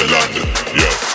to London, yeah.